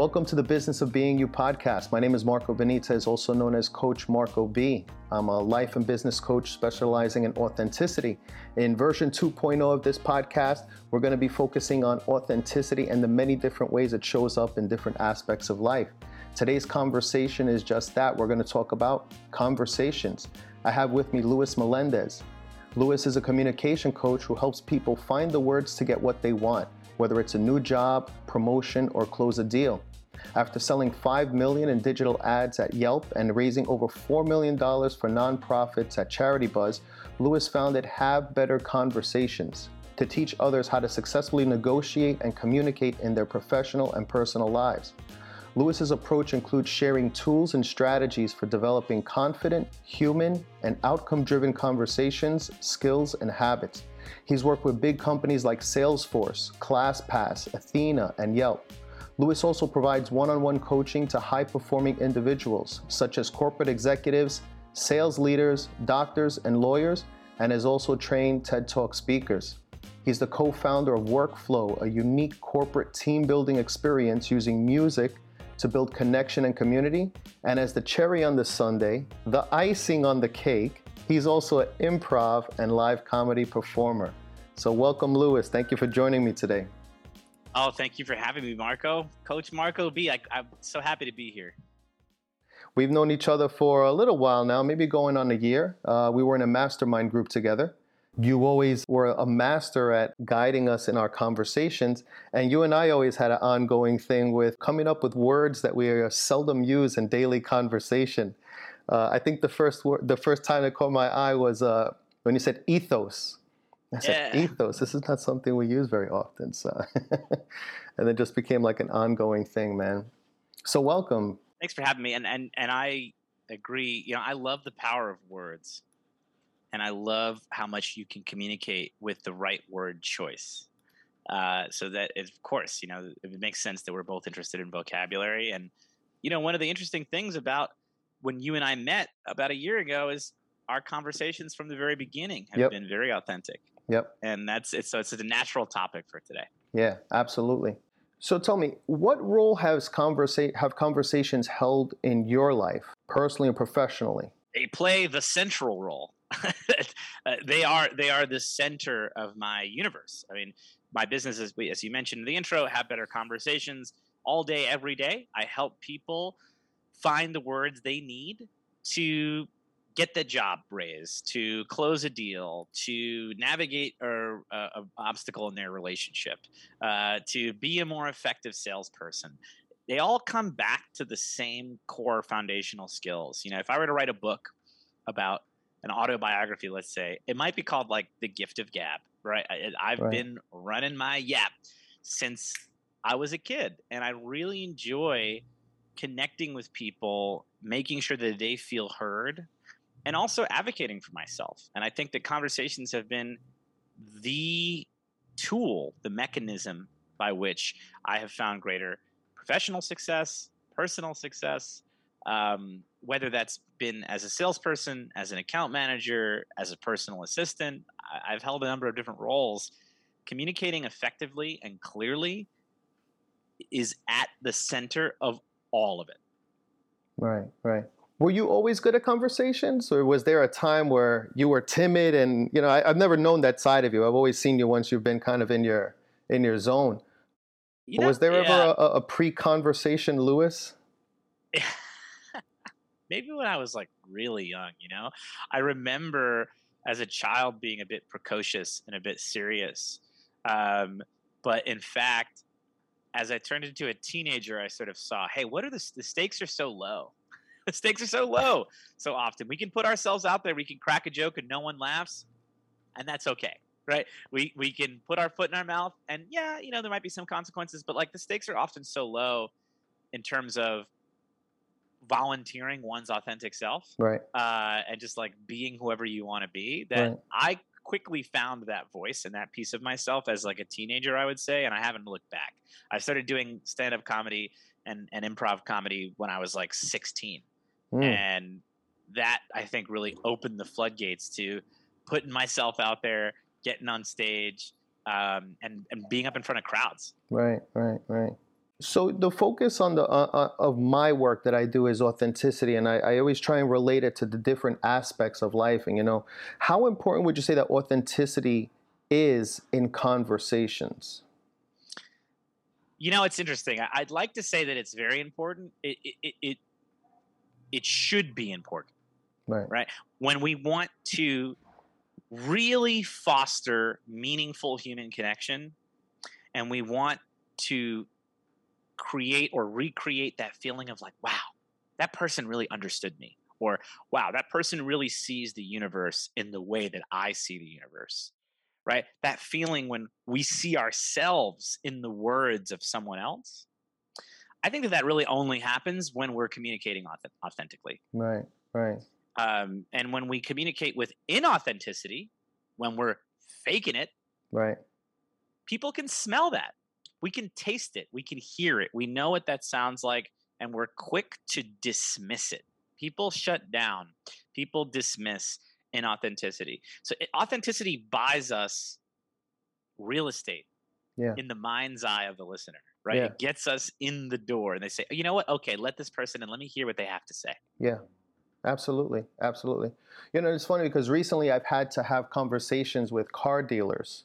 Welcome to the Business of Being You podcast. My name is Marco Benitez, also known as Coach Marco B. I'm a life and business coach specializing in authenticity. In version 2.0 of this podcast, we're going to be focusing on authenticity and the many different ways it shows up in different aspects of life. Today's conversation is just that. We're going to talk about conversations. I have with me Louis Melendez. Louis is a communication coach who helps people find the words to get what they want, whether it's a new job, promotion, or close a deal. After selling 5 million in digital ads at Yelp and raising over $4 million for nonprofits at Charity Buzz, Louis founded Have Better Conversations to teach others how to successfully negotiate and communicate in their professional and personal lives. Louis's approach includes sharing tools and strategies for developing confident, human, and outcome driven conversations, skills, and habits. He's worked with big companies like Salesforce, ClassPass, Athena, and Yelp. Louis also provides one on one coaching to high performing individuals, such as corporate executives, sales leaders, doctors, and lawyers, and has also trained TED Talk speakers. He's the co founder of Workflow, a unique corporate team building experience using music to build connection and community. And as the cherry on the sundae, the icing on the cake, he's also an improv and live comedy performer. So, welcome, Louis. Thank you for joining me today. Oh, thank you for having me, Marco. Coach Marco B. I, I'm so happy to be here. We've known each other for a little while now, maybe going on a year. Uh, we were in a mastermind group together. You always were a master at guiding us in our conversations. And you and I always had an ongoing thing with coming up with words that we seldom use in daily conversation. Uh, I think the first word, the first time that caught my eye was uh, when you said ethos. I said, yeah. ethos, this is not something we use very often. So, and it just became like an ongoing thing, man. So, welcome. Thanks for having me. And, and, and I agree. You know, I love the power of words. And I love how much you can communicate with the right word choice. Uh, so that, of course, you know, it makes sense that we're both interested in vocabulary. And, you know, one of the interesting things about when you and I met about a year ago is our conversations from the very beginning have yep. been very authentic. Yep. And that's it. so it's a natural topic for today. Yeah, absolutely. So tell me, what role has conversa- have conversations held in your life, personally and professionally? They play the central role. Uh, they are they are the center of my universe. I mean, my business is as you mentioned in the intro, have better conversations all day every day. I help people find the words they need to get the job raised, to close a deal, to navigate a, a obstacle in their relationship, uh, to be a more effective salesperson. They all come back to the same core foundational skills. You know, if I were to write a book about an autobiography, let's say, it might be called like The Gift of Gab, right? I, have right. been running my yap since I was a kid, and I really enjoy connecting with people, making sure that they feel heard, and also advocating for myself. And I think that conversations have been the tool, the mechanism by which I have found greater professional success, personal success, um, whether that's been as a salesperson, as an account manager, as a personal assistant. I've held a number of different roles. Communicating effectively and clearly is at the center of all of it. Right, right were you always good at conversations? Or was there a time where you were timid and you know I, have never known that side of you. I've always seen you once you've been kind of in your in your zone. You know, was there yeah. ever a, a, pre-conversation louis maybe when i was like really young you know? I remember as a child being a bit precocious and a bit serious um, but in fact as i turned into a teenager i sort of saw hey what are the, the stakes are so low the stakes are so low so often. We can put ourselves out there, we can crack a joke and no one laughs, and that's okay. Right? We we can put our foot in our mouth and yeah, you know, there might be some consequences, but like the stakes are often so low in terms of volunteering one's authentic self. Right. Uh, and just like being whoever you want to be that right. I quickly found that voice and that piece of myself as like a teenager, I would say, and I haven't looked back. I started doing stand up comedy and, and improv comedy when I was like 16. Mm. And that I think really opened the floodgates to putting myself out there, getting on stage, um, and and being up in front of crowds. Right, right, right. So the focus on the uh, uh, of my work that I do is authenticity, and I, I, always try and relate it to the different aspects of life. And you know, how important would you say that authenticity is in conversations? You know, it's interesting. I'd like to say that it's very important. It it it, it should be important, right? Right. When we want to really foster meaningful human connection, and we want to create or recreate that feeling of like, wow, that person really understood me. Or, wow, that person really sees the universe in the way that I see the universe. Right? That feeling when we see ourselves in the words of someone else. I think that that really only happens when we're communicating authentically. Right, right. Um, and when we communicate with inauthenticity, when we're faking it, right, people can smell that we can taste it, we can hear it, we know what that sounds like, and we're quick to dismiss it. People shut down, people dismiss inauthenticity. So authenticity buys us real estate yeah. in the mind's eye of the listener, right? Yeah. It gets us in the door and they say, you know what? Okay, let this person and let me hear what they have to say. Yeah. Absolutely, absolutely. You know, it's funny because recently I've had to have conversations with car dealers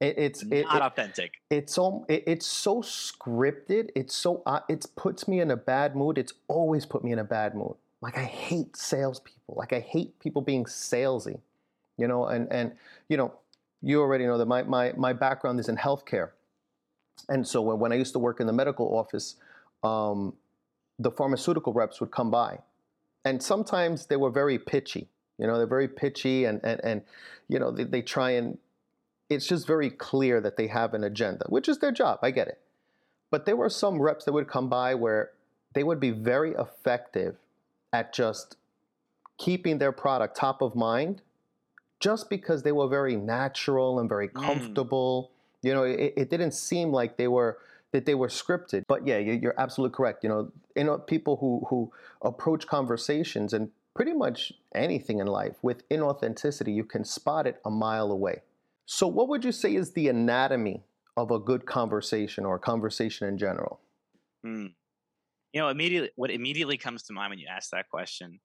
it, it's not it, authentic. It's so it, it's so scripted. It's so uh, it puts me in a bad mood. It's always put me in a bad mood. Like I hate salespeople. Like I hate people being salesy. You know, and and you know, you already know that my my my background is in healthcare, and so when, when I used to work in the medical office, um, the pharmaceutical reps would come by, and sometimes they were very pitchy. You know, they're very pitchy, and and and you know they, they try and it's just very clear that they have an agenda, which is their job. I get it. But there were some reps that would come by where they would be very effective at just keeping their product top of mind just because they were very natural and very mm. comfortable. Mm. You know, it, it, didn't seem like they were that they were scripted. But yeah, you're absolutely correct. You know, you know, people who who approach conversations and pretty much anything in life with inauthenticity, you can spot it a mile away. So, what would you say is the anatomy of a good conversation or a conversation in general? Hmm. You know, immediately, what immediately comes to mind when you ask that question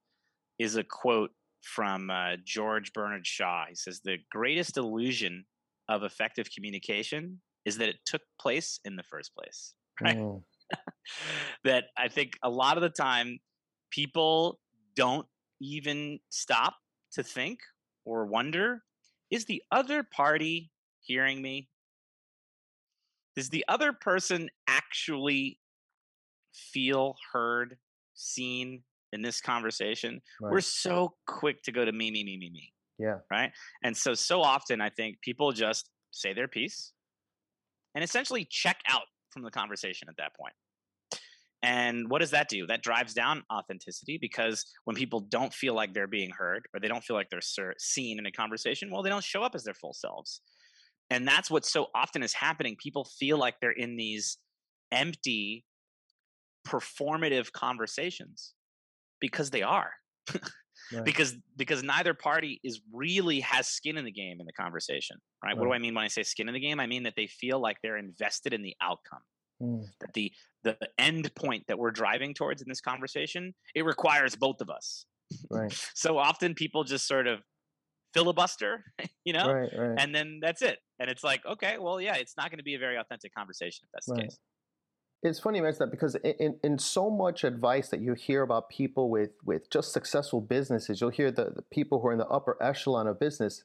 is a quote from uh, George Bernard Shaw. He says, The greatest illusion of effective communication is that it took place in the first place. Right. Mm. that I think a lot of the time people don't even stop to think or wonder is the other party hearing me? Does the other person actually feel heard, seen in this conversation? Right. We're so quick to go to me, me, me, me, me. Yeah. Right. And so, so often I think people just say their piece and essentially check out from the conversation at that point. And what does that do? That drives down authenticity because when people don't feel like they're being heard or they don't feel like they're seen in a conversation, well, they don't show up as their full selves. And that's what so often is happening. People feel like they're in these empty, performative conversations because they are. right. Because because neither party is really has skin in the game in the conversation, right? right? What do I mean when I say skin in the game? I mean that they feel like they're invested in the outcome. Mm. That the the end point that we're driving towards in this conversation, it requires both of us. Right. so often people just sort of filibuster, you know, right, right. and then that's it. And it's like, okay, well, yeah, it's not going to be a very authentic conversation if that's right. the case. It's funny you mention that because in, in so much advice that you hear about people with, with just successful businesses, you'll hear the, the people who are in the upper echelon of business,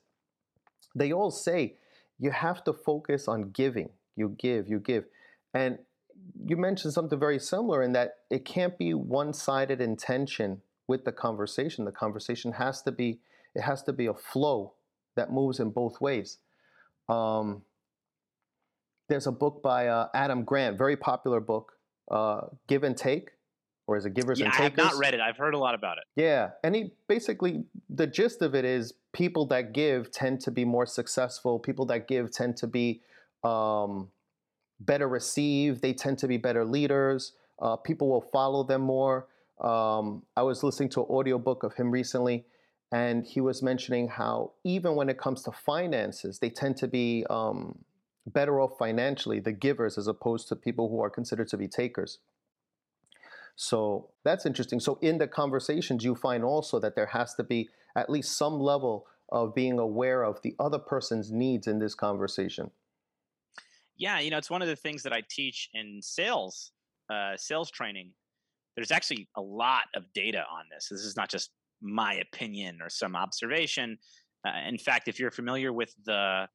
they all say you have to focus on giving. You give, you give. And you mentioned something very similar in that it can't be one-sided intention with the conversation. The conversation has to be it has to be a flow that moves in both ways. Um, there's a book by uh, Adam Grant, very popular book, uh, Give and Take, or is it Givers yeah, and Takers? I have not read it. I've heard a lot about it. Yeah, and he basically the gist of it is people that give tend to be more successful. People that give tend to be um, better received. They tend to be better leaders. Uh, people will follow them more. Um, I was listening to an audiobook of him recently, and he was mentioning how even when it comes to finances, they tend to be um, better off financially, the givers, as opposed to people who are considered to be takers. So that's interesting. So in the conversations, you find also that there has to be at least some level of being aware of the other person's needs in this conversation. Yeah, you know, it's one of the things that I teach in sales, uh, sales training. There's actually a lot of data on this. This is not just my opinion or some observation. Uh, in fact, if you're familiar with the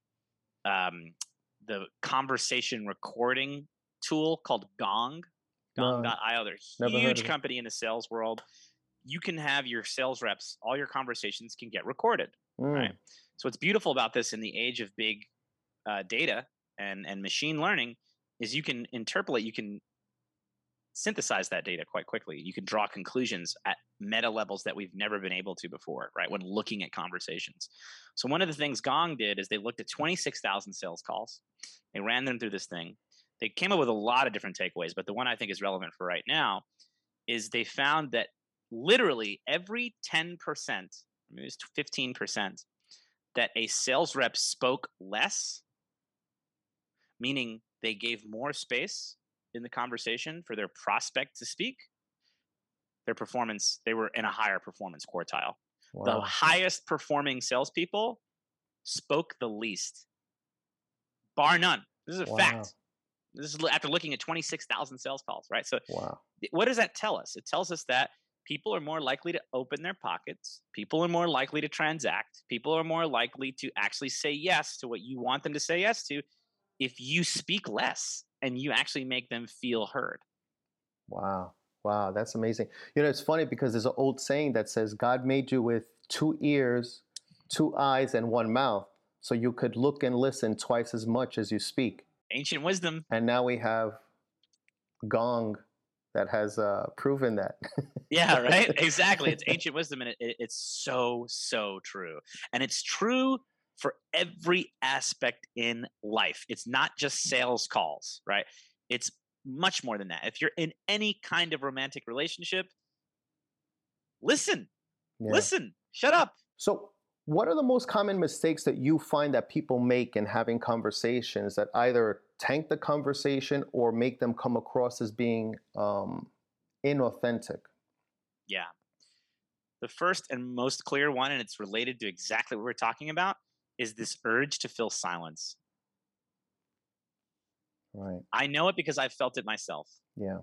um, the conversation recording tool called Gong, Gong.io, they're a huge company in the sales world. You can have your sales reps, all your conversations can get recorded. Mm. Right. So what's beautiful about this in the age of big uh, data and and machine learning is you can interpolate, you can synthesize that data quite quickly. You can draw conclusions at meta levels that we've never been able to before, right? When looking at conversations. So one of the things Gong did is they looked at 26,000 sales calls. They ran them through this thing. They came up with a lot of different takeaways, but the one I think is relevant for right now is they found that literally every 10%, maybe it was 15%, that a sales rep spoke less, meaning they gave more space in the conversation for their prospect to speak, their performance, they were in a higher performance quartile. Wow. The highest performing salespeople spoke the least, bar none. This is a wow. fact. This is after looking at 26,000 sales calls, right? So, wow. what does that tell us? It tells us that people are more likely to open their pockets. People are more likely to transact. People are more likely to actually say yes to what you want them to say yes to if you speak less and you actually make them feel heard. Wow. Wow, that's amazing. You know, it's funny because there's an old saying that says God made you with two ears, two eyes, and one mouth, so you could look and listen twice as much as you speak. Ancient wisdom. And now we have Gong that has uh, proven that. yeah, right. Exactly. It's ancient wisdom, and it, it, it's so so true, and it's true for every aspect in life. It's not just sales calls, right? It's much more than that. If you're in any kind of romantic relationship, listen, yeah. listen, shut up. So, what are the most common mistakes that you find that people make in having conversations that either tank the conversation or make them come across as being um, inauthentic? Yeah. The first and most clear one, and it's related to exactly what we're talking about, is this urge to fill silence. Right. I know it because I've felt it myself. Yeah.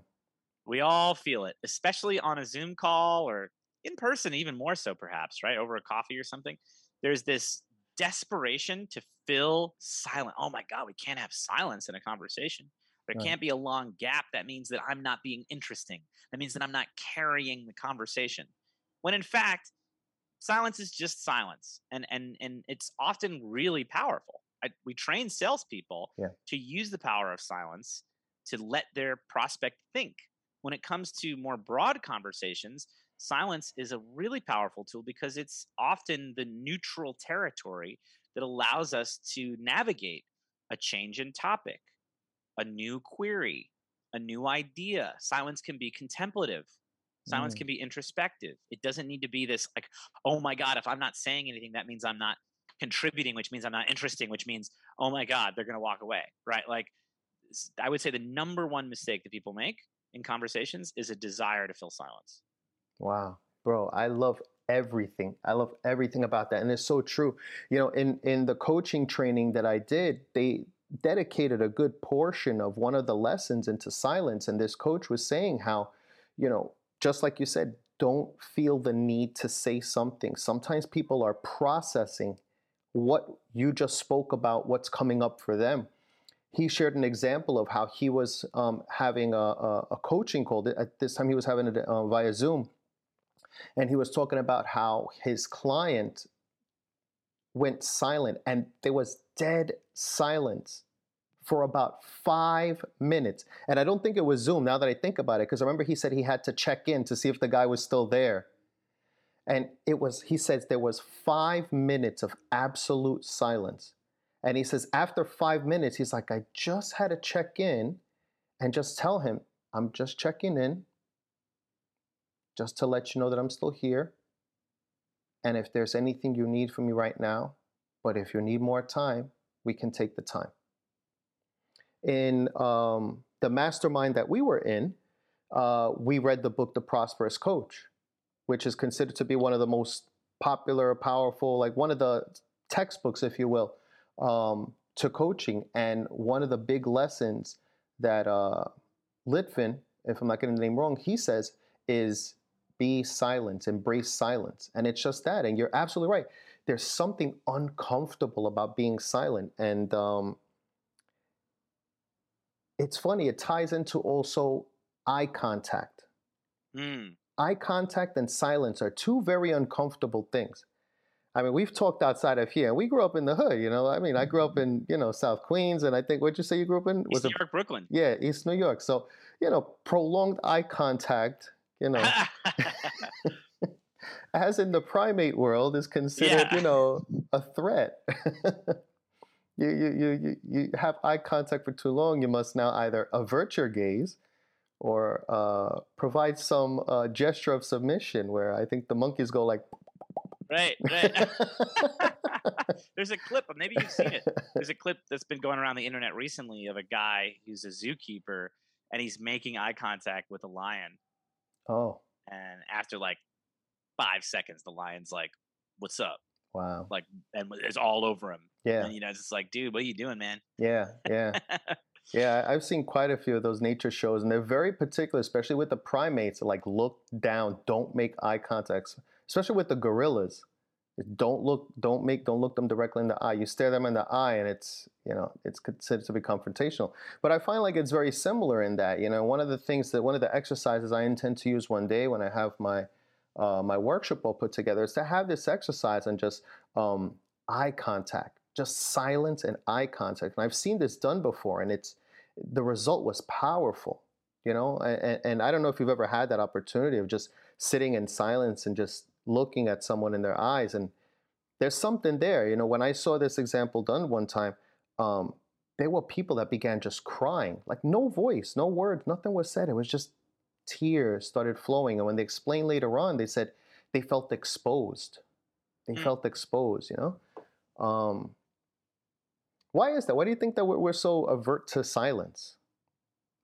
We all feel it, especially on a Zoom call or in person, even more so, perhaps, right? Over a coffee or something. There's this desperation to fill silence. Oh my God, we can't have silence in a conversation. There right. can't be a long gap. That means that I'm not being interesting. That means that I'm not carrying the conversation. When in fact, silence is just silence and and and it's often really powerful. I, we train salespeople yeah. to use the power of silence to let their prospect think. When it comes to more broad conversations silence is a really powerful tool because it's often the neutral territory that allows us to navigate a change in topic a new query a new idea. Silence can be contemplative Silence mm. can be introspective. It doesn't need to be this like, oh my God, if I'm not saying anything, that means I'm not contributing, which means I'm not interesting, which means, oh my God, they're going to walk away. Right. Like, I would say the number one mistake that people make in conversations is a desire to fill silence. Wow. Bro, I love everything. I love everything about that. And it's so true. You know, in, in the coaching training that I did, they dedicated a good portion of one of the lessons into silence. And this coach was saying how, you know, just like you said, don't feel the need to say something. Sometimes people are processing what you just spoke about, what's coming up for them. He shared an example of how he was um, having a, a, a, coaching call. At this time, he was having it uh, via Zoom. And he was talking about how his client went silent and there was dead silence for about five minutes. And I don't think it was Zoom now that I think about it, because I remember he said he had to check in to see if the guy was still there. And it was, he says there was five minutes of absolute silence. And he says, after five minutes, he's like, I just had to check in and just tell him, I'm just checking in, just to let you know that I'm still here. And if there's anything you need from me right now, but if you need more time, we can take the time. In um, the mastermind that we were in, uh, we read the book The Prosperous Coach, which is considered to be one of the most popular, powerful, like one of the textbooks, if you will, um, to coaching. And one of the big lessons that uh, Litvin, if I'm not getting the name wrong, he says is be silent, embrace silence. And it's just that. And you're absolutely right. There's something uncomfortable about being silent. And um, it's funny, it ties into also eye contact. Mm. Eye contact and silence are two very uncomfortable things. I mean, we've talked outside of here. We grew up in the hood, you know. I mean, I grew up in, you know, South Queens, and I think what'd you say you grew up in? Was East New York, Brooklyn. Yeah, East New York. So, you know, prolonged eye contact, you know, as in the primate world, is considered, yeah. you know, a threat. you, you, you, you have eye contact for too long, you must now either avert your gaze or uh, provide some uh, gesture of submission where I think the monkeys go like, Right, right. There's a clip, maybe you've seen it. There's a clip that's been going around the internet recently of a guy who's a zookeeper and he's making eye contact with a lion. Oh. And after like five seconds, the lion's like, What's up? Wow. Like, and it's all over him. Yeah. And, you know, it's just like, dude, what are you doing, man? Yeah, yeah. yeah, I've seen quite a few of those nature shows, and they're very particular, especially with the primates. Like, look down, don't make eye contact especially with the gorillas. Don't look, don't make, don't look them directly in the eye. You stare them in the eye, and it's you know it's considered to be confrontational. But I find like it's very similar in that you know one of the things that one of the exercises I intend to use one day when I have my uh, my workshop all put together is to have this exercise and just um, eye contact, just silence and eye contact. And I've seen this done before, and it's the result was powerful. You know, and, and I don't know if you've ever had that opportunity of just sitting in silence and just looking at someone in their eyes and there's something there you know when i saw this example done one time um, there were people that began just crying like no voice no words nothing was said it was just tears started flowing and when they explained later on they said they felt exposed they mm. felt exposed you know um, why is that why do you think that we're, we're so avert to silence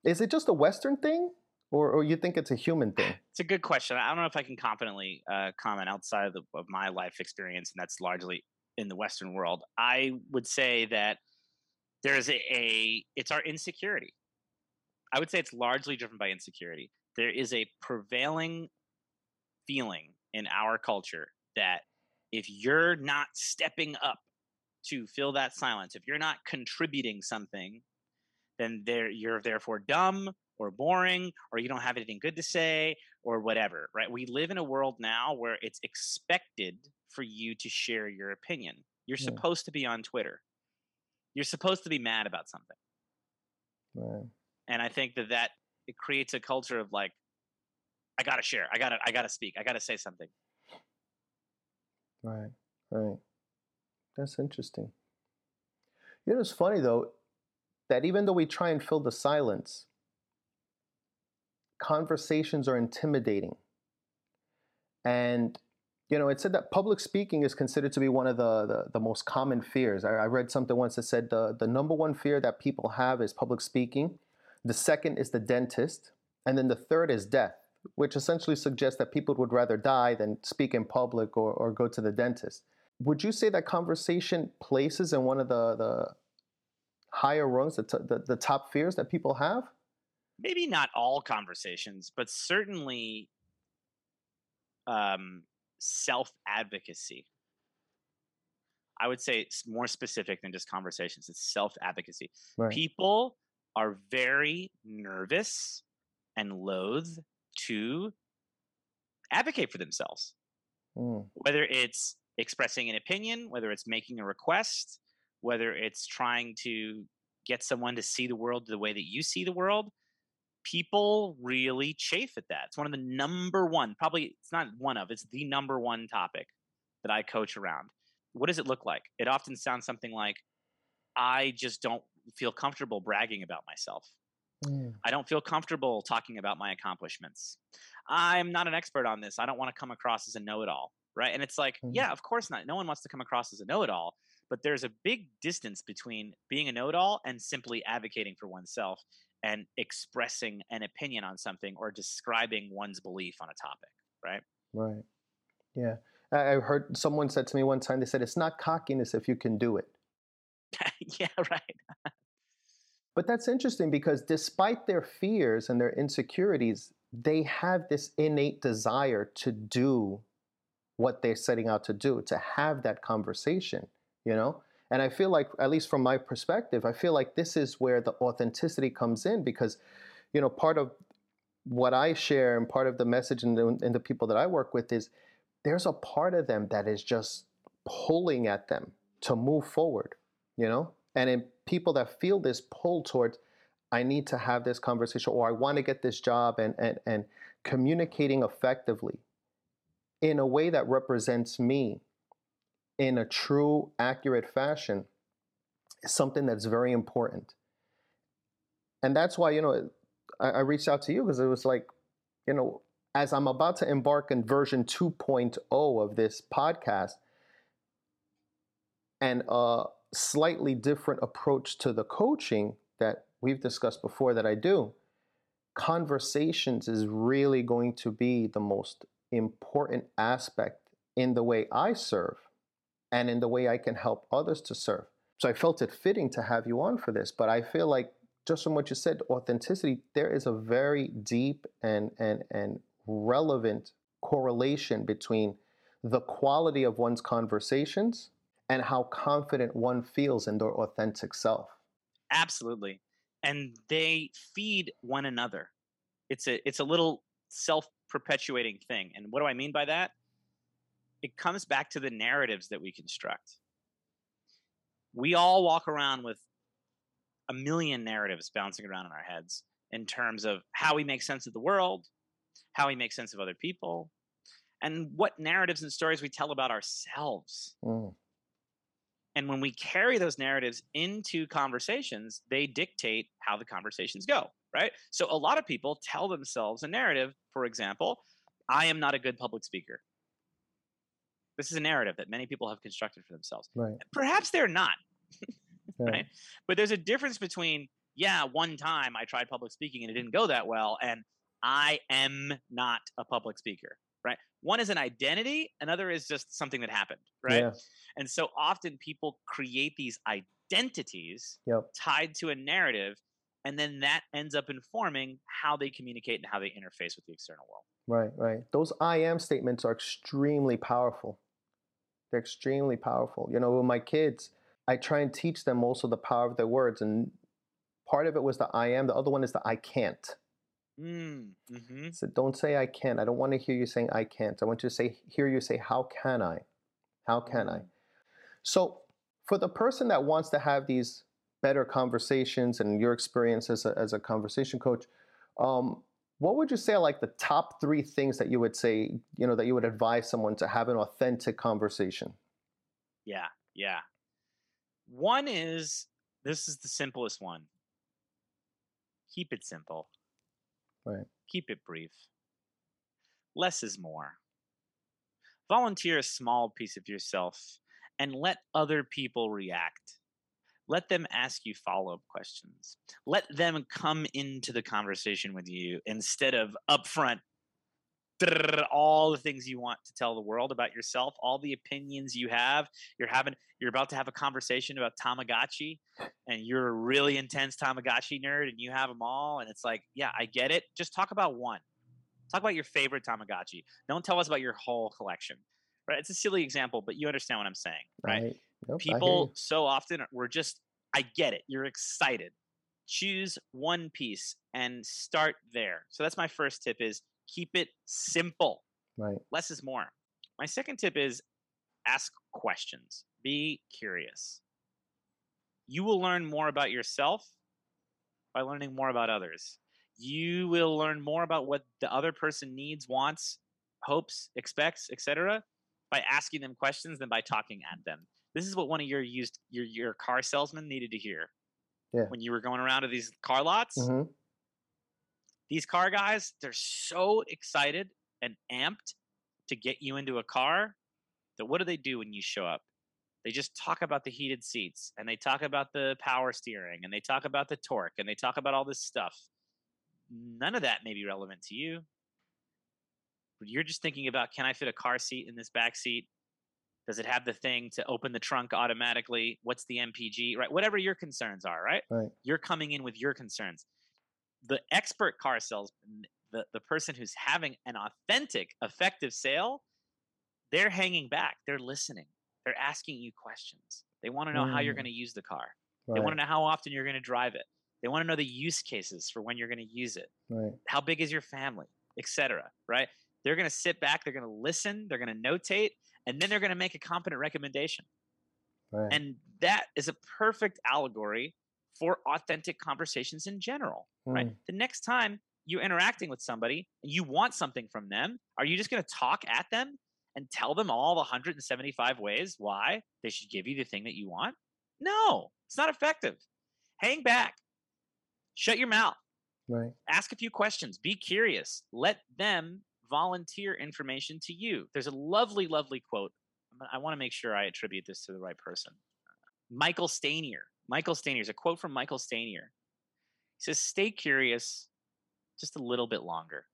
is it just a western thing or, or you think it's a human thing? It's a good question. I don't know if I can confidently uh, comment outside of, the, of my life experience, and that's largely in the Western world. I would say that there's a, a it's our insecurity. I would say it's largely driven by insecurity. There is a prevailing feeling in our culture that if you're not stepping up to fill that silence, if you're not contributing something, then there you're therefore dumb or boring or you don't have anything good to say or whatever, right? We live in a world now where it's expected for you to share your opinion. You're yeah. supposed to be on Twitter. You're supposed to be mad about something. Right. And I think that that it creates a culture of like I got to share. I got to I got to speak. I got to say something. Right. Right. That's interesting. You know, it's funny though that even though we try and fill the silence, conversations are intimidating. And, you know, it said that public speaking is considered to be one of the, the, the most common fears. I, I, read something once that said the, the number one fear that people have is public speaking. The second is the dentist. And then the third is death, which essentially suggests that people would rather die than speak in public or, or go to the dentist. Would you say that conversation places in one of the, the higher rungs, the, t- the, the top fears that people have? maybe not all conversations, but certainly um, self advocacy. I would say it's more specific than just conversations. It's self advocacy. Right. People are very nervous and loath to advocate for themselves. Mm. Whether it's expressing an opinion, whether it's making a request, whether it's trying to get someone to see the world the way that you see the world, people really chafe at that. It's one of the number one, probably it's not one of, it's the number one topic that I coach around. What does it look like? It often sounds something like, I just don't feel comfortable bragging about myself. Mm. I don't feel comfortable talking about my accomplishments. I'm not an expert on this. I don't want to come across as a know it all. Right. And it's like, mm. yeah, of course not. No one wants to come across as a know it all. But there's a big distance between being a know it all and simply advocating for oneself and expressing an opinion on something or describing one's belief on a topic, right? Right. Yeah. I heard someone said to me one time, they said, it's not cockiness if you can do it. yeah, right. but that's interesting because despite their fears and their insecurities, they have this innate desire to do what they're setting out to do, to have that conversation, you know? And I feel like, at least from my perspective, I feel like this is where the authenticity comes in because, you know, part of what I share and part of the message and the, the people that I work with is there's a part of them that is just pulling at them to move forward, you know? And in people that feel this pull towards, I need to have this conversation or I want to get this job and, and, and communicating effectively in a way that represents me in a true, accurate fashion is something that's very important. And that's why, you know, I, I reached out to you because it was like, you know, as I'm about to embark in version 2.0 of this podcast and a slightly different approach to the coaching that we've discussed before that I do, conversations is really going to be the most important aspect in the way I serve and in the way I can help others to serve. So I felt it fitting to have you on for this, but I feel like just from what you said, authenticity, there is a very deep and and and relevant correlation between the quality of one's conversations and how confident one feels in their authentic self. Absolutely. And they feed one another. It's a it's a little self-perpetuating thing. And what do I mean by that? It comes back to the narratives that we construct. We all walk around with a million narratives bouncing around in our heads in terms of how we make sense of the world, how we make sense of other people, and what narratives and stories we tell about ourselves. Mm. And when we carry those narratives into conversations, they dictate how the conversations go, right? So a lot of people tell themselves a narrative, for example, I am not a good public speaker. This is a narrative that many people have constructed for themselves. Right. Perhaps they're not. right. But there's a difference between, yeah, one time I tried public speaking and it didn't go that well, and I am not a public speaker, right? One is an identity, another is just something that happened, right? Yeah. And so often people create these identities yep. tied to a narrative, and then that ends up informing how they communicate and how they interface with the external world. Right, right. Those I am statements are extremely powerful. They're extremely powerful. You know, with my kids, I try and teach them also the power of their words. And part of it was the I am, the other one is the I can't. Mm, mm-hmm. So don't say I can't. I don't want to hear you saying I can't. I want you to say, hear you say, how can I? How can I? Mm. So for the person that wants to have these better conversations and your experience as a, as a conversation coach, um, what would you say are like the top three things that you would say, you know, that you would advise someone to have an authentic conversation? Yeah, yeah. One is this is the simplest one. Keep it simple. Right. Keep it brief. Less is more. Volunteer a small piece of yourself and let other people react. Let them ask you follow up questions. Let them come into the conversation with you instead of upfront all the things you want to tell the world about yourself, all the opinions you have. You're having you're about to have a conversation about Tamagotchi and you're a really intense Tamagotchi nerd and you have them all and it's like, yeah, I get it. Just talk about one. Talk about your favorite Tamagotchi. Don't tell us about your whole collection. Right? It's a silly example, but you understand what I'm saying, right? right. Nope, People so often we're just I get it. You're excited. Choose one piece and start there. So that's my first tip is keep it simple. Right. Less is more. My second tip is ask questions. Be curious. You will learn more about yourself by learning more about others. You will learn more about what the other person needs, wants, hopes, expects, etc. by asking them questions than by talking at them. This is what one of your used your your car salesman needed to hear. Yeah. When you were going around to these car lots, mm-hmm these car guys, they're so excited and amped to get you into a car that what do they do when you show up? they just talk about the heated seats and they talk about the power steering and they talk about the torque and they talk about all this stuff. None of that may be relevant to you. But you're just thinking about can I fit a car seat in this back seat? Does it have the thing to open the trunk automatically? What's the MPG? Right? Whatever your concerns are, right? Right. You're coming in with your concerns. The expert car salesman, the, the person who's having an authentic, effective sale, they're hanging back. They're listening. They're asking you questions. They want to know how you're Mm. going to use the car. They want to know how often you're going to drive it. They want to know the use cases for when you're going to use it. Right. How big is your family, etc. Right? They're going to sit back. They're going to listen. They're going to notate, and then they're going to make a competent recommendation. Right. And that is a perfect allegory for authentic conversations in general, right? Mm. The next time you're interacting with somebody and you want something from them, are you just going to talk at them and tell them all the 175 ways why they should give you the thing that you want? No, it's not effective. Hang back. Shut your mouth. Right. Ask a few questions. Be curious. Let them volunteer information to you. There's a lovely, lovely quote. I'm- want to make sure I attribute this to the right person. Michael Stanier. Michael Stanier is a quote from Michael Stanier. He says, Stay curious just a little bit longer.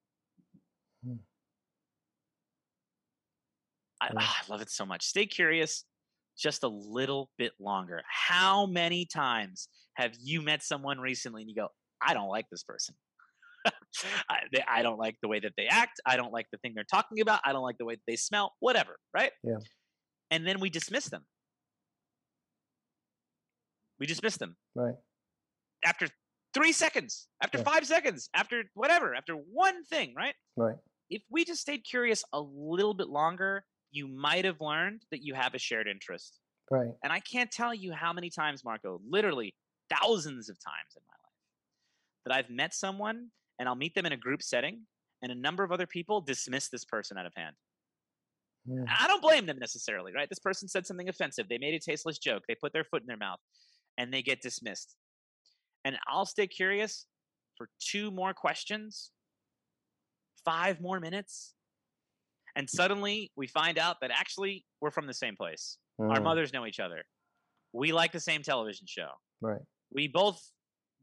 Hmm. I, ah, I love it so much. Stay curious just a little bit longer. How many times have you met someone recently and you go, I don't like this person? I, they, I don't like the way that they act. I don't like the thing they're talking about. I don't like the way that they smell, whatever, right? Yeah. And then we dismiss them. We dismiss them Right. after three seconds, after Yeah. five seconds, after whatever, after one thing, right? Right. If we just stayed curious a little bit longer, you might have learned that you have a shared interest. Right. And I can't tell you how many times, Marco, literally thousands of times in my life, that I've met someone and I'll meet them in a group setting and a number of other people dismiss this person out of hand. Mm. I don't blame them necessarily, right? This person said something offensive. They made a tasteless joke. They put their foot in their mouth and they get dismissed. And I'll stay curious for two more questions, five more minutes. And suddenly we find out that actually we're from the same place. Our Mm. mothers know each other. We like the same television show. Right. We both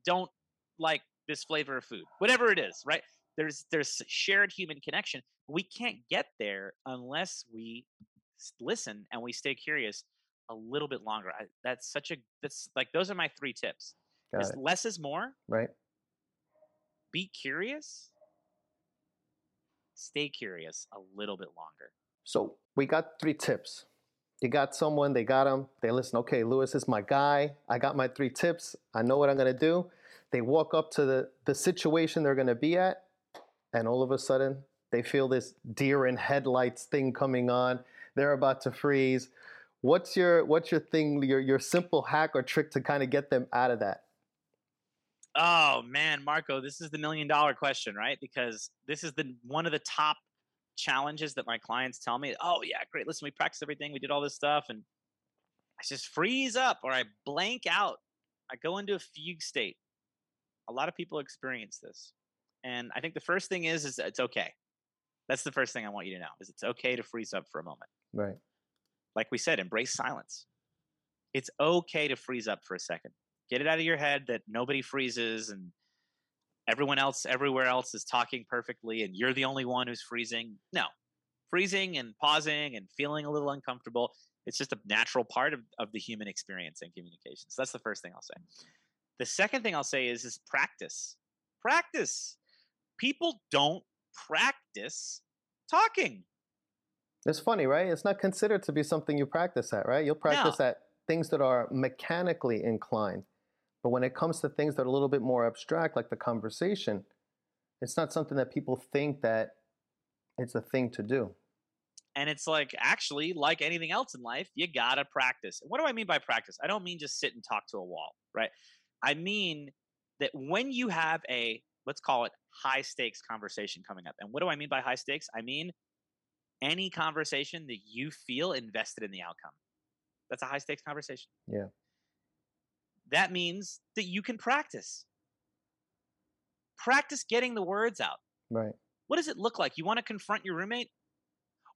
don't like this flavor of food, whatever it is, right? There's there's shared human connection. We can't get there unless we listen and we stay curious a little bit longer. I, that's such a that's like those are my three tips. Is less is more. Right. Be curious. Stay curious a little bit longer. So we got three tips. You got someone, they got them, they listen, okay, Louis is my guy. I got my three tips. I know what I'm gonna do. They walk up to the, the situation they're gonna be at, and all of a sudden they feel this deer in headlights thing coming on. They're about to freeze. What's your what's your thing, your your simple hack or trick to kind of get them out of that? Oh man, Marco, this is the million dollar question, right? Because this is the one of the top challenges that my clients tell me. Oh yeah, great. Listen, we practiced everything. We did all this stuff, and I just freeze up or I blank out. I go into a fugue state. A lot of people experience this, and I think the first thing is is it's okay. That's the first thing I want you to know is it's okay to freeze up for a moment. Right. Like we said, embrace silence. It's okay to freeze up for a second. Get it out of your head that nobody freezes and everyone else everywhere else is talking perfectly and you're the only one who's freezing. No. Freezing and pausing and feeling a little uncomfortable, it's just a natural part of, of the human experience and communication. So that's the first thing I'll say. The second thing I'll say is is practice. Practice. People don't practice talking. It's funny, right? It's not considered to be something you practice at, right? You'll practice at things that are mechanically inclined. But when it comes to things that are a little bit more abstract, like the conversation, it's not something that people think that it's a thing to do. And it's like, actually, like anything else in life, you gotta practice. And what do I mean by practice? I don't mean just sit and talk to a wall, right? I mean that when you have a, let's call it high stakes conversation coming up. And what do I mean by high stakes? I mean any conversation that you feel invested in the outcome. That's a high stakes conversation. Yeah. That means that you can practice. Practice getting the words out. Right. What does it look like? You want to confront your roommate?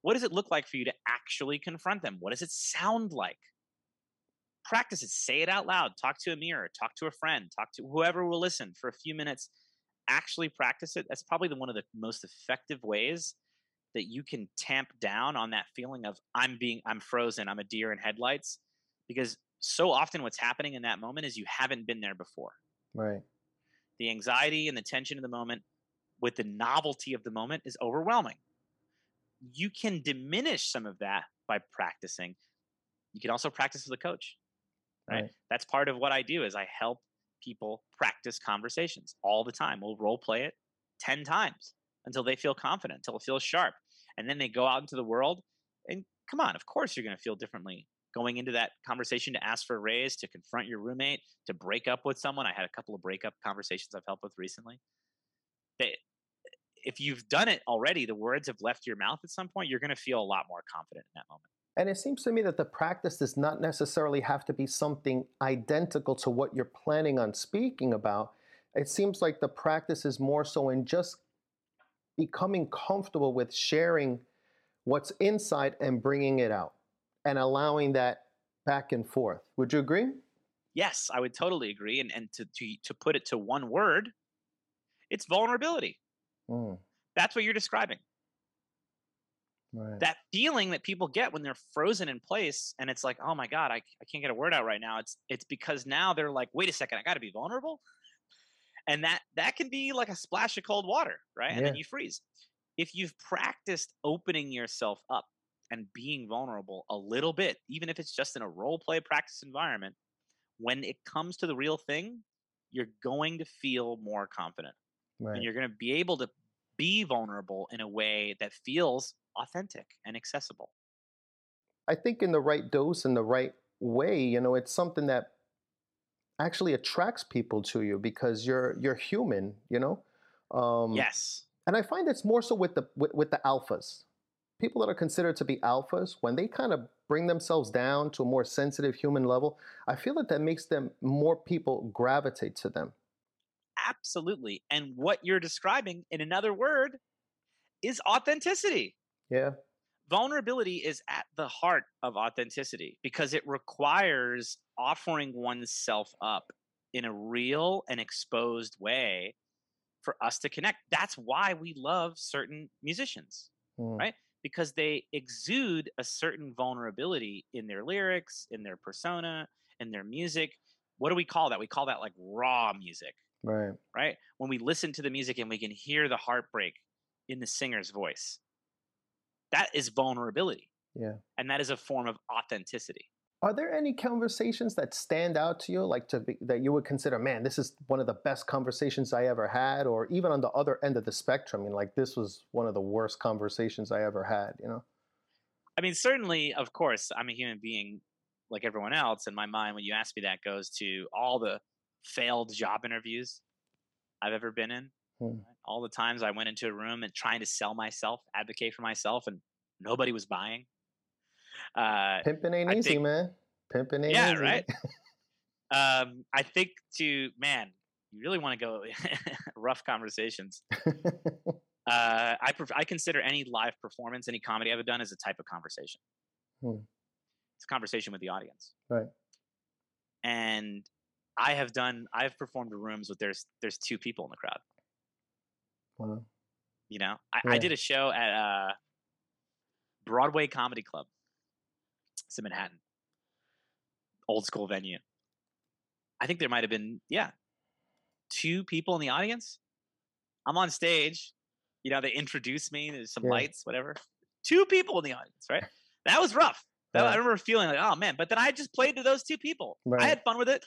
What does it look like for you to actually confront them? What does it sound like? Practice it. Say it out loud. Talk to a mirror. Talk to a friend. Talk to whoever will listen for a few minutes. Actually practice it. That's probably the, one of the most effective ways that you can tamp down on that feeling of I'm being I'm frozen. I'm a deer in headlights because so often what's happening in that moment is you haven't been there before. Right. The anxiety and the tension of the moment with the novelty of the moment is overwhelming. You can diminish some of that by practicing. You can also practice with a coach. Right? right? That's part of what I do is I help people practice conversations all the time. We'll role play it 10 times until they feel confident, until it feels sharp. And then they go out into the world and come on, of course you're going to feel differently going into that conversation to ask for a raise, to confront your roommate, to break up with someone. I had a couple of breakup conversations I've helped with recently. They, if you've done it already, the words have left your mouth at some point, you're going to feel a lot more confident in that moment. And it seems to me that the practice does not necessarily have to be something identical to what you're planning on speaking about. It seems like the practice is more so in just becoming comfortable with sharing what's inside and bringing it out and allowing that back and forth. Would you agree? Yes, I would totally agree. And, and to, to, to put it to one word, it's vulnerability. Mm. That's what you're describing. Right. That feeling that people get when they're frozen in place, and it's like, oh my god, I, I can't get a word out right now. It's it's because now they're like, wait a second, I got to be vulnerable, and that that can be like a splash of cold water, right? And then you freeze. If you've practiced opening yourself up and being vulnerable a little bit, even if it's just in a role play practice environment, when it comes to the real thing, you're going to feel more confident. Right. And you're going to be able to be vulnerable in a way that feels authentic and accessible. I think in the right dose and the right way, you know, it's something that actually attracts people to you because you're you're human, you know. Um, yes. And I find it's more so with the with, with the alphas. People that are considered to be alphas, when they kind of bring themselves down to a more sensitive human level, I feel that that makes them more people gravitate to them. Absolutely. And what you're describing, in another word, is authenticity. Yeah. Vulnerability is at the heart of authenticity because it requires offering oneself up in a real and exposed way for us to connect. That's why we love certain musicians, mm. right? Because they exude a certain vulnerability in their lyrics, in their persona, in their music. What do we call that? We call that like raw music. Right. Right? When we listen to the music and we can hear the heartbreak in the singer's voice. That is vulnerability. Yeah. And that is a form of authenticity. Are there any conversations that stand out to you, like to be, that you would consider, man, this is one of the best conversations I ever had, or even on the other end of the spectrum, I mean, like this was one of the worst conversations I ever had, you know? I mean, certainly, of course, I'm a human being like everyone else, and my mind, when you ask me that, goes to all the failed job interviews I've ever been in. Hmm. All the times I went into a room and trying to sell myself, advocate for myself, and nobody was buying. Uh, Pimping ain't I easy, think, man. Pimping ain't yeah, easy. right. um, I think to man, you really want to go rough conversations. uh, I pref- I consider any live performance, any comedy I've done, as a type of conversation. Hmm. It's a conversation with the audience, right? And I have done. I've performed rooms with there's there's two people in the crowd. Wow. You know, I, yeah. I did a show at uh, Broadway Comedy Club. It's in Manhattan. Old school venue. I think there might have been, yeah, two people in the audience. I'm on stage. You know, they introduce me. There's some yeah. lights, whatever. Two people in the audience, right? That was rough. That, I remember feeling like, oh man. But then I just played to those two people. Right. I had fun with it.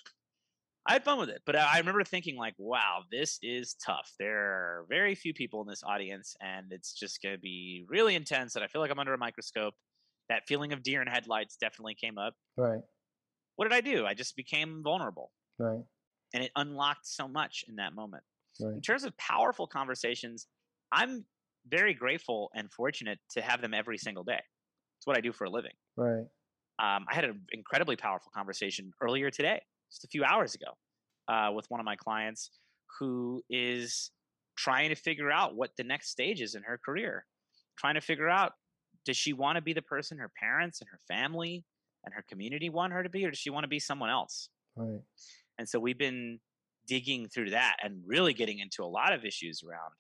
I had fun with it, but I remember thinking like, "Wow, this is tough." There are very few people in this audience, and it's just going to be really intense. And I feel like I'm under a microscope. That feeling of deer in headlights definitely came up. Right. What did I do? I just became vulnerable. Right. And it unlocked so much in that moment. Right. In terms of powerful conversations, I'm very grateful and fortunate to have them every single day. It's what I do for a living. Right. Um, I had an incredibly powerful conversation earlier today just a few hours ago uh, with one of my clients who is trying to figure out what the next stage is in her career, trying to figure out does she want to be the person her parents and her family and her community want her to be, or does she want to be someone else? Right. And so we've been digging through that and really getting into a lot of issues around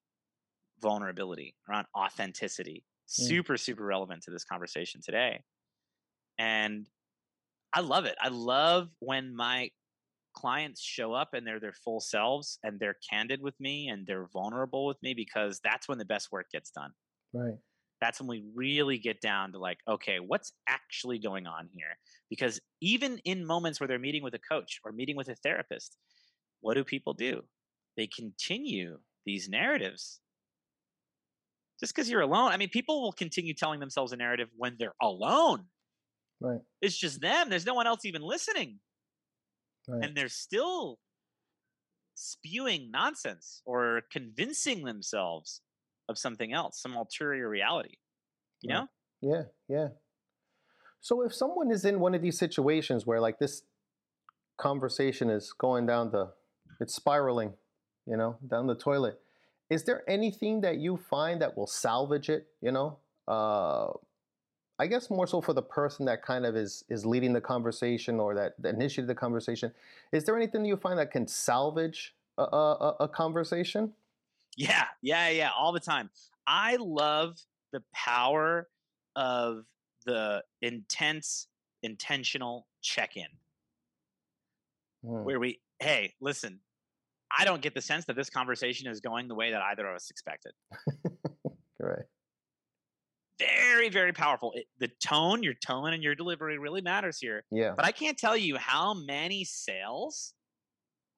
vulnerability, around authenticity. Mm. Super, super relevant to this conversation today. And I love it. I love when my clients show up and they're their full selves and they're candid with me and they're vulnerable with me because that's when the best work gets done. Right. That's when we really get down to like, okay, what's actually going on here? Because even in moments where they're meeting with a coach or meeting with a therapist, what do people do? They continue these narratives. Just because you're alone, I mean, people will continue telling themselves a narrative when they're alone. Right. It's just them. There's no one else even listening. Right. And they're still spewing nonsense or convincing themselves of something else, some ulterior reality. You Right. know? Yeah, yeah. So if someone is in one of these situations where like this conversation is going down the it's spiraling, you know, down the toilet, is there anything that you find that will salvage it, you know? Uh I guess more so for the person that kind of is is leading the conversation or that, that initiated the conversation. Is there anything you find that can salvage a, a, a- conversation? Yeah, yeah, yeah, all the time. I love the power of the intense, intentional check in Hmm, where we, hey, listen, I don't get the sense that this conversation is going the way that either of us expected. Right. Very, very powerful. It, the tone, your tone and your delivery really matters here. Yeah. But I can't tell you how many sales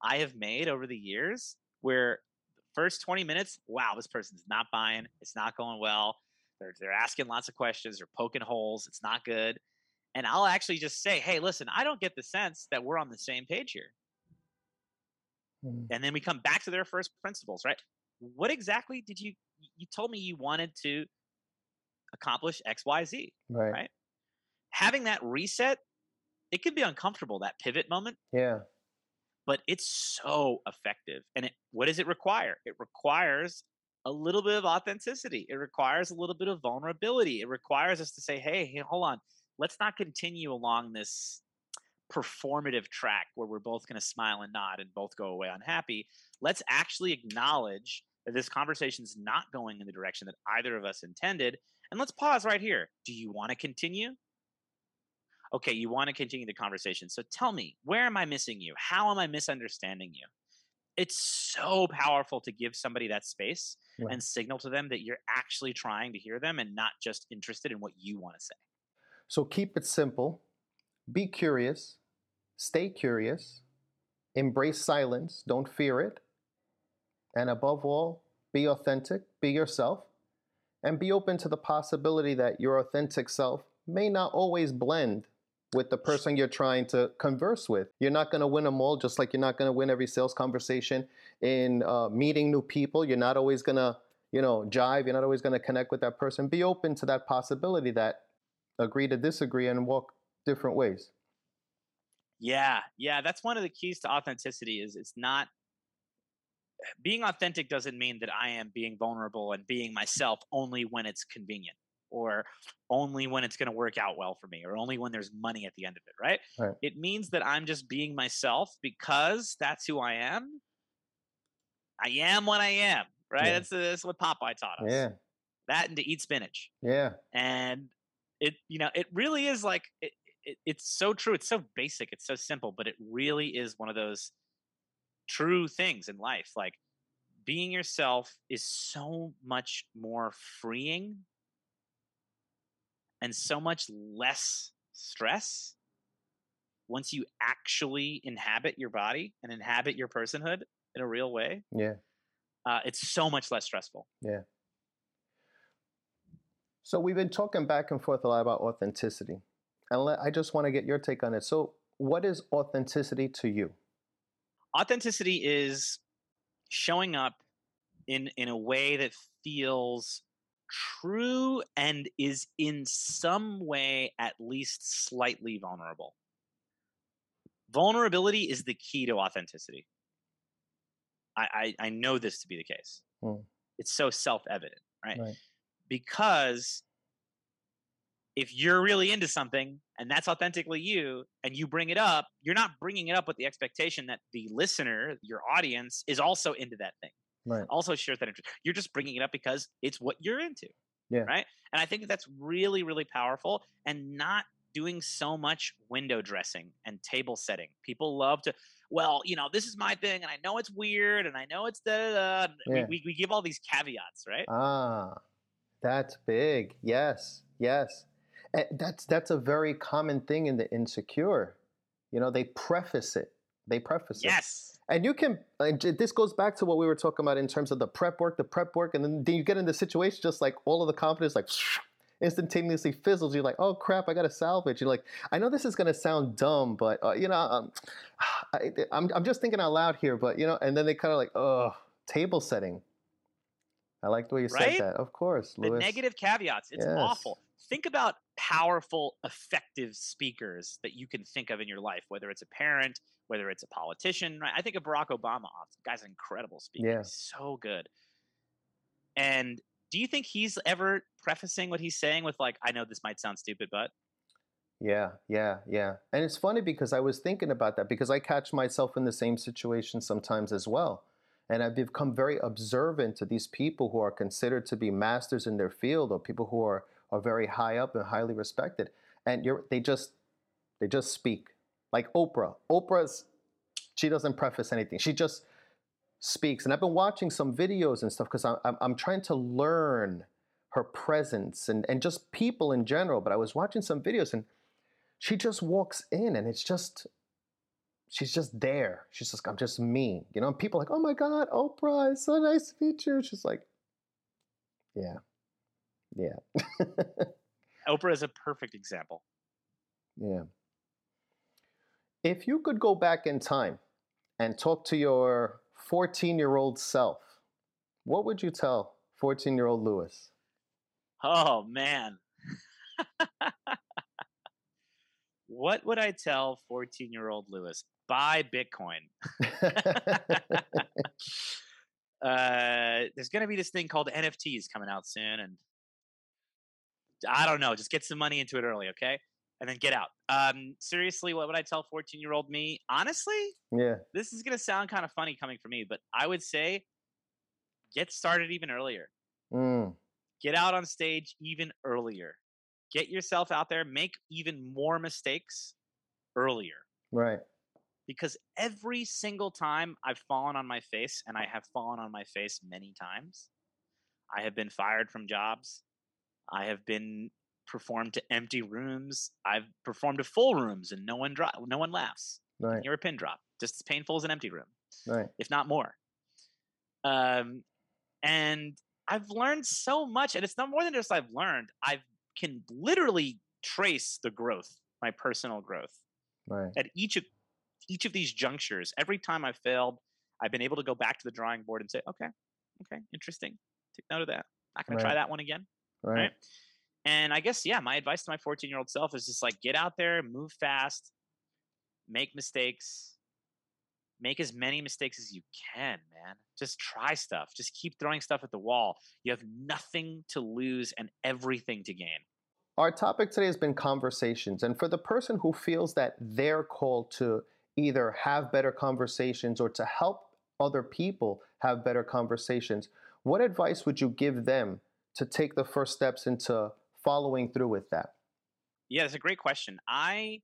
I have made over the years where the first 20 minutes, wow, this person's not buying, it's not going well. They're, they're asking lots of questions, they're poking holes, it's not good. And I'll actually just say, hey, listen, I don't get the sense that we're on the same page here. Hmm, And then we come back to their first principles, right? What exactly did you, you told me you wanted to accomplish XYZ. Right. Right. Having that reset, it can be uncomfortable, that pivot moment, Yeah. but it's so effective. And it, what does it require? It requires a little bit of authenticity. It requires a little bit of vulnerability. It requires us to say, hey, hey, hold on, let's not continue along this performative track where we're both going to smile and nod and both go away unhappy. Let's actually acknowledge that this conversation is not going in the direction that either of us intended. And let's pause right here. Do you want to continue? Okay, you want to continue the conversation. So tell me, where am I missing you? How am I misunderstanding you? It's so powerful to give somebody that space and signal to them that you're actually trying to hear them and not just interested in what you want to say. So keep it simple. Be curious. Stay curious. Embrace silence. Don't fear it. And above all, be authentic. Be yourself. And be open to the possibility that your authentic self may not always blend with the person you're trying to converse with. You're not going to win them all, just like you're not going to win every sales conversation in uh, meeting new people. You're not always going to, you know, jive. You're not always going to connect with that person. Be open to that possibility that agree to disagree and walk different ways. Yeah, yeah, that's one of the keys to authenticity is it's not being authentic doesn't mean that I am being vulnerable and being myself only when it's convenient or only when it's going to work out well for me or only when there's money at the end of it, right? Right. It means that I'm just being myself because that's who I am. I am what I am, right? Yeah. That's, that's what Popeye taught us. Yeah, That and to eat spinach yeah, and it you know it really is like it, it, it's so true it's so basic it's so simple but it really is one of those true things in life like being yourself is so much more freeing and so much less stress once you actually inhabit your body and inhabit your personhood in a real way yeah. uh, it's so much less stressful Yeah. So we've been talking back and forth a lot about authenticity. And let, I just want to get your take on it. So, what is authenticity to you? Authenticity is showing up in in a way that feels true and is in some way at least slightly vulnerable vulnerability is the key to authenticity i i, I know this to be the case Hmm. it's so self-evident right Right. because if you're really into something and that's authentically you and you bring it up, you're not bringing it up with the expectation that the listener, your audience, is also into that thing. Right. Also shares that interest. You're just bringing it up because it's what you're into. Yeah. Right. And I think that's really, really powerful and not doing so much window dressing and table setting. People love to, well, you know, this is my thing and I know it's weird and I know it's da da da. Yeah. We, we, we give all these caveats, right? Ah, that's big. Yes, yes. Eh, That's that's a very common thing in the insecure. You know, they preface it. They preface it. Yes. And you can, and this goes back to what we were talking about in terms of the prep work, the prep work, and then, you get in the situation just like all of the confidence like instantaneously fizzles. You're like, oh crap, I got to salvage. You're like, I know this is going to sound dumb, but uh, you know, um, I, I'm, I'm just thinking out loud here, but you know, and then they kind of like, oh, table setting. I like the way you Right? said that. Of course, the negative caveats it's Yes. awful think about powerful effective speakers that you can think of in your life whether it's a parent whether it's a politician right i think of barack obama guy's an incredible speaker Yeah. He's so good and do you think he's ever prefacing what he's saying with like i know this might sound stupid but Yeah, yeah, yeah. And it's funny because I was thinking about that because I catch myself in the same situation sometimes as well. And I've become very observant to these people who are considered to be masters in their field or people who are, are very high up and highly respected. And they just they just speak. Like Oprah. Oprah's she doesn't preface anything. She just speaks. And I've been watching some videos and stuff because I'm, I'm, trying to learn her presence and, and just people in general. But I was watching some videos and she just walks in and it's just she's just there. She's just I'm just me. You know, and people like, oh my God, Oprah, it's so nice to meet you. She's like, Yeah. Yeah. oprah is a perfect example yeah. If you could go back in time and talk to your 14 year old self, what would you tell 14 year old Louis? oh man what would i tell 14 year old louis buy bitcoin uh, there's going to be this thing called NFTs coming out soon, and I don't know. Just get some money into it early, okay? And then get out. Um, seriously, what would I tell 14 year old me? Honestly, yeah. this is going to sound kind of funny coming from me, but I would say get started even earlier. Mm, Get out on stage even earlier. Get yourself out there. Make even more mistakes earlier right. because every single time I've fallen on my face, and I have fallen on my face many times, I have been fired from jobs. I have been performed to empty rooms. I've performed to full rooms, and no one dro- no one laughs. Right. You're a pin drop, just as painful as an empty room, Right. if not more. Um, and I've learned so much, and it's not more than just I've learned. I can literally trace the growth, my personal growth Right. at each of each of these junctures, every time I failed, I've been able to go back to the drawing board and say, okay, okay, interesting. Take note of that. Not going to try that one again. Right. Right. And I guess, yeah, my advice to my 14 year old self is just like get out there, move fast, make mistakes, make as many mistakes as you can, man. Just try stuff. Just keep throwing stuff at the wall. You have nothing to lose and everything to gain. Our topic today has been conversations. And for the person who feels that they're called to either have better conversations or to help other people have better conversations, what advice would you give them to take the first steps into following through with that? Yeah, that's a great question. I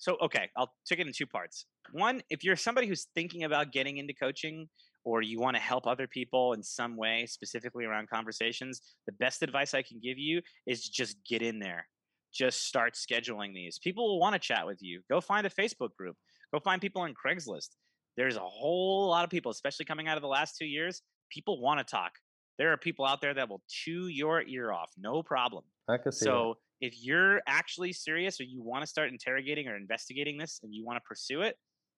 so okay, I'll take it in two parts. One, if you're somebody who's thinking about getting into coaching or you want to help other people in some way, specifically around conversations, the best advice I can give you is just get in there. Just start scheduling these. People will want to chat with you. Go find a Facebook group. Go find people on Craigslist. There's a whole lot of people, especially coming out of the last two years. People want to talk. There are people out there that will chew your ear off, no problem. I can see So if you're actually serious or you want to start interrogating or investigating this and you want to pursue it,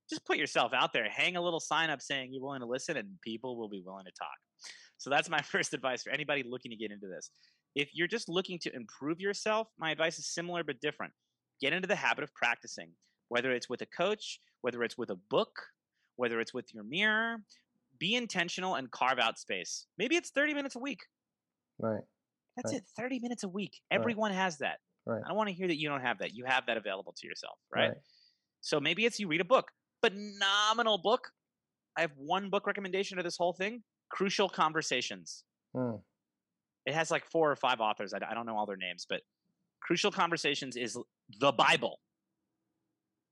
just put yourself out there. Hang a little sign up saying you're willing to listen and people will be willing to talk. So that's my first advice for anybody looking to get into this. If you're just looking to improve yourself, my advice is similar but different. Get into the habit of practicing, whether it's with a coach, whether it's with a book, whether it's with your mirror. Be intentional and carve out space. Maybe it's 30 minutes a week. Right. That's Right. it. 30 minutes a week. Right. Everyone has that. Right. I don't want to hear that you don't have that. You have that available to yourself, right? Right. So maybe it's you read a book, phenomenal book. I have one book recommendation to this whole thing Crucial Conversations. Hmm. It has like four or five authors. I, I don't know all their names, but Crucial Conversations is the Bible,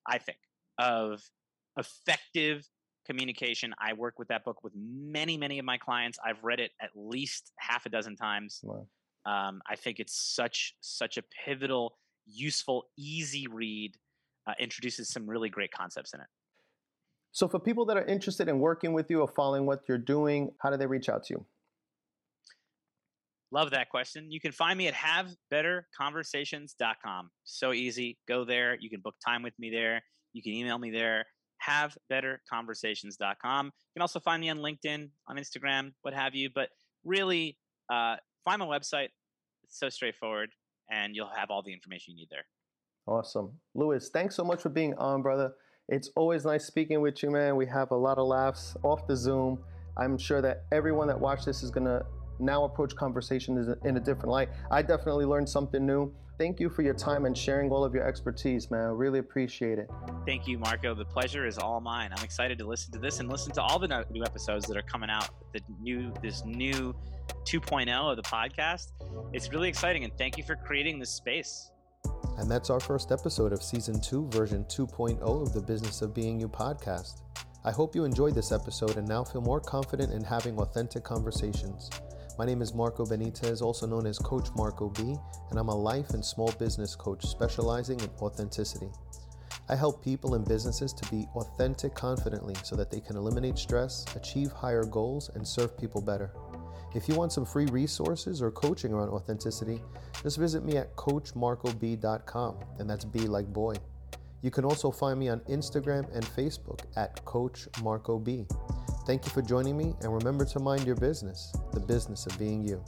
I think, of effective communication. I work with that book with many, many of my clients. I've read it at least half a dozen times. Wow. Um, I think it's such such a pivotal, useful, easy read. Uh, introduces some really great concepts in it. So, for people that are interested in working with you or following what you're doing, how do they reach out to you? Love that question. You can find me at havebetterconversations.com. So easy. Go there. You can book time with me there. You can email me there. Havebetterconversations.com. You can also find me on LinkedIn, on Instagram, what have you. But really, uh, find my website. It's so straightforward, and you'll have all the information you need there. Awesome. Louis, thanks so much for being on, brother. It's always nice speaking with you, man. We have a lot of laughs off the Zoom. I'm sure that everyone that watched this is going to now approach conversations in a different light. I definitely learned something new. Thank you for your time and sharing all of your expertise, man. I really appreciate it. Thank you, Marco. The pleasure is all mine. I'm excited to listen to this and listen to all the new episodes that are coming out. The new, this new 2.0 of the podcast. It's really exciting, and thank you for creating this space. And that's our first episode of season two, version 2.0 of the Business of Being You podcast. I hope you enjoyed this episode and now feel more confident in having authentic conversations. My name is Marco Benitez, also known as Coach Marco B, and I'm a life and small business coach specializing in authenticity. I help people and businesses to be authentic confidently so that they can eliminate stress, achieve higher goals, and serve people better. If you want some free resources or coaching around authenticity, just visit me at coachmarcob.com, and that's B like boy. You can also find me on Instagram and Facebook at Coach Marco B. Thank you for joining me, and remember to mind your business, the business of being you.